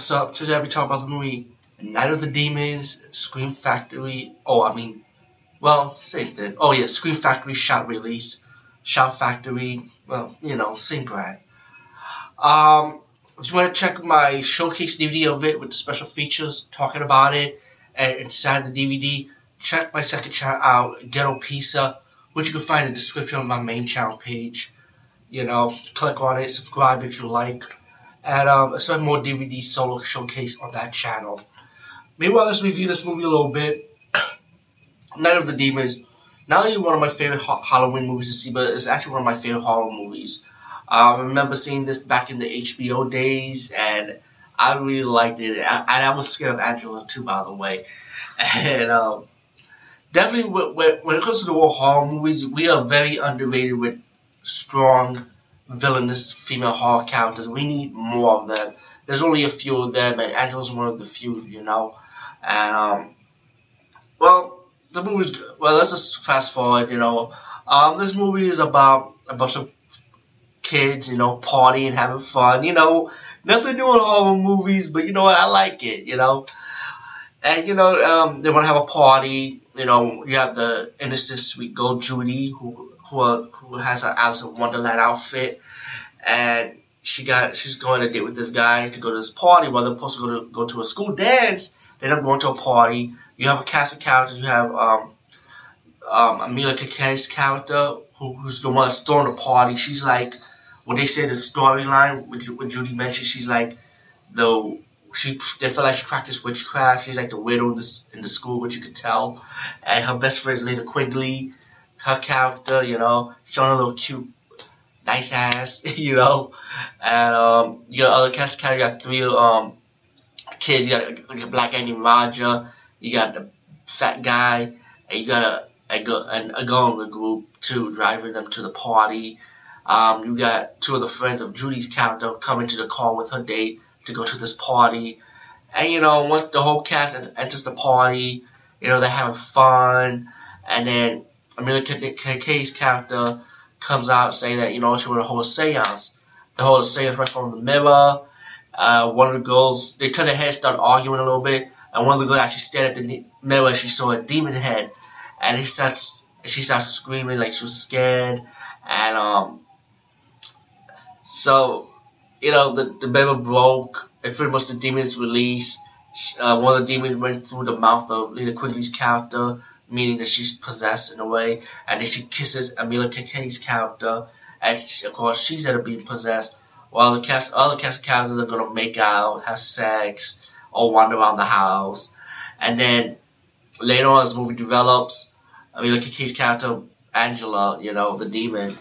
what's up? Today I'll be talking about the movie Night of the Demons, Scream Factory. Oh, I mean, well, same thing. Oh yeah, Scream Factory shot Release, Shout Factory. Well, you know, same brand. Um, if you want to check my showcase DVD of it with the special features talking about it and inside the DVD, check my second channel out, Ghetto Pizza, which you can find in the description of my main channel page. You know, click on it, subscribe if you like, and um, expect more DVD solo showcase on that channel. Meanwhile, let's review this movie a little bit. Night of the Demons. Not only one of my favorite ha Halloween movies to see, but it's actually one of my favorite horror movies. Uh, I remember seeing this back in the HBO days, and I really liked it. And I, was scared of Angela too, by the way. And um, definitely, when, when it comes to the horror movies, we are very underrated with strong villainous female horror characters. We need more of them. There's only a few of them, and Angela's one of the few, you know. And um, well, the movie's well. Let's just fast forward. You know, um, this movie is about a bunch of kids, you know, partying, having fun. You know, nothing new in horror movies, but you know what? I like it. You know, and you know, um, they want to have a party. You know, you have the innocent, sweet girl Judy, who who who has an Alice in Wonderland outfit, and she got she's going to date with this guy to go to this party while they're supposed to go to go to a school dance. They end up going to a party. You have a cast of characters. You have um, um, Amelia Kinkade's character, who, who's the one that's throwing the party. She's like, when they say the storyline when Judy mentioned, she's like the she they feel like she practiced witchcraft. She's like the widow in the, in the school, which you could tell. And her best friend is Linnea Quigley. Her character, you know, showing a little cute, nice ass, you know. And um, you got other cast characters. You got three um kids. You got like a black named Roger. You got the fat guy, and you got a a, a, a girl in the group too, driving them to the party. Um, you got two of the friends of Judy's character coming to the car with her date to go to this party. And you know, once the whole cast enters the party, you know, they're having fun. And then Amelia Kinkade's character comes out saying that, you know, she want to hold a seance. They hold a seance right from the mirror. Uh, one of the girls, they turn their head, start arguing a little bit. And one of the girls actually stared at the mirror. and She saw a demon head. And he starts, she starts screaming like she was scared. And, um, so, you know, the, the mirror broke. And pretty much the demons released. Uh, one of the demons went through the mouth of Linnea Quigley's character, meaning that she's possessed in a way. And then she kisses Amelia Kinkade's character. And she, of course, she's up being possessed. While the cast, other cast characters are gonna make out, have sex, or wander around the house. And then later on, as the movie develops, Amelia Kinkade's character, Angela, you know, the demon,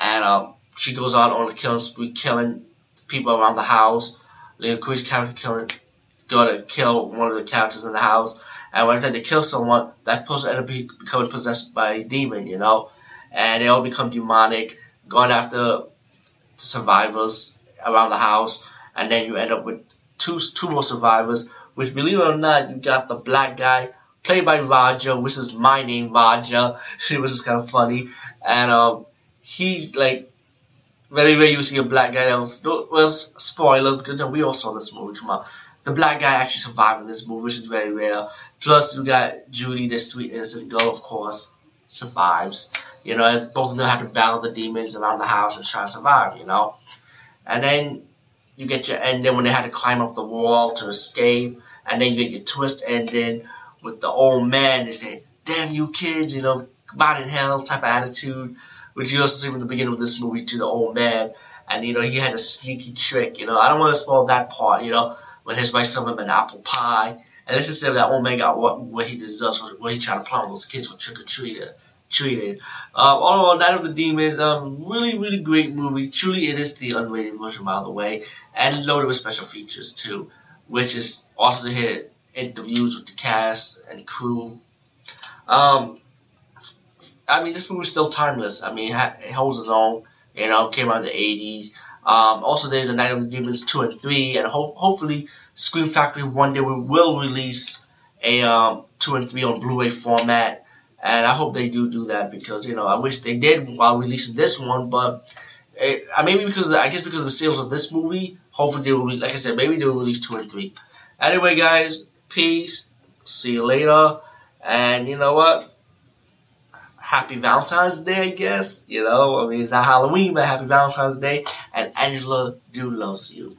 and um, she goes on on a killing spree, killing people around the house. Linnea Quigley's character killing, gonna kill one of the characters in the house. And when they kill someone, that person end up becoming possessed by a demon, you know, and they all become demonic, going after survivors around the house, and then you end up with two two more survivors. Which, believe it or not, you got the black guy played by Roger, which is my name, Roger, which is kind of funny, and um, he's like very rare you see a black guy that was, was spoilers because we all saw this movie come out. The black guy actually survived in this movie, which is very rare. Plus, we got Judy, the sweet innocent girl, of course, survives. You know, both of them have to battle the demons around the house and try to survive. You know, and then you get your ending when they had to climb up the wall to escape, and then you get your twist ending with the old man. They say, "Damn you kids," you know, bad in hell type of attitude which you also see in the beginning of this movie to the old man. And you know he had a sneaky trick. You know I don't want to spoil that part. You know when his wife served him an apple pie, and let's just say that old man got what what he deserves, what he trying to plan those kids with trick or treated. Treated. Um, all in all, Night of the Demons, um, really, really great movie. Truly, it is the unrated version, by the way, and loaded with special features too, which is awesome to hear interviews with the cast and crew. Um, I mean, this movie movie's still timeless. I mean, it holds its own. You know, came out in the 80s. Um, also, there's a Night of the Demons 2 and 3, and ho- hopefully, Scream Factory one day we will release a um, 2 and 3 on Blu-ray format. And I hope they do do that because, you know, I wish they did while releasing this one, but it, uh, maybe because the, I guess because of the sales of this movie. Hopefully they will. Re- like I said, maybe they will release two and three. Anyway, guys, peace. See you later. And you know what? Happy Valentine's Day, I guess. You know, I mean, it's not Halloween, but Happy Valentine's Day. And Angela do loves you.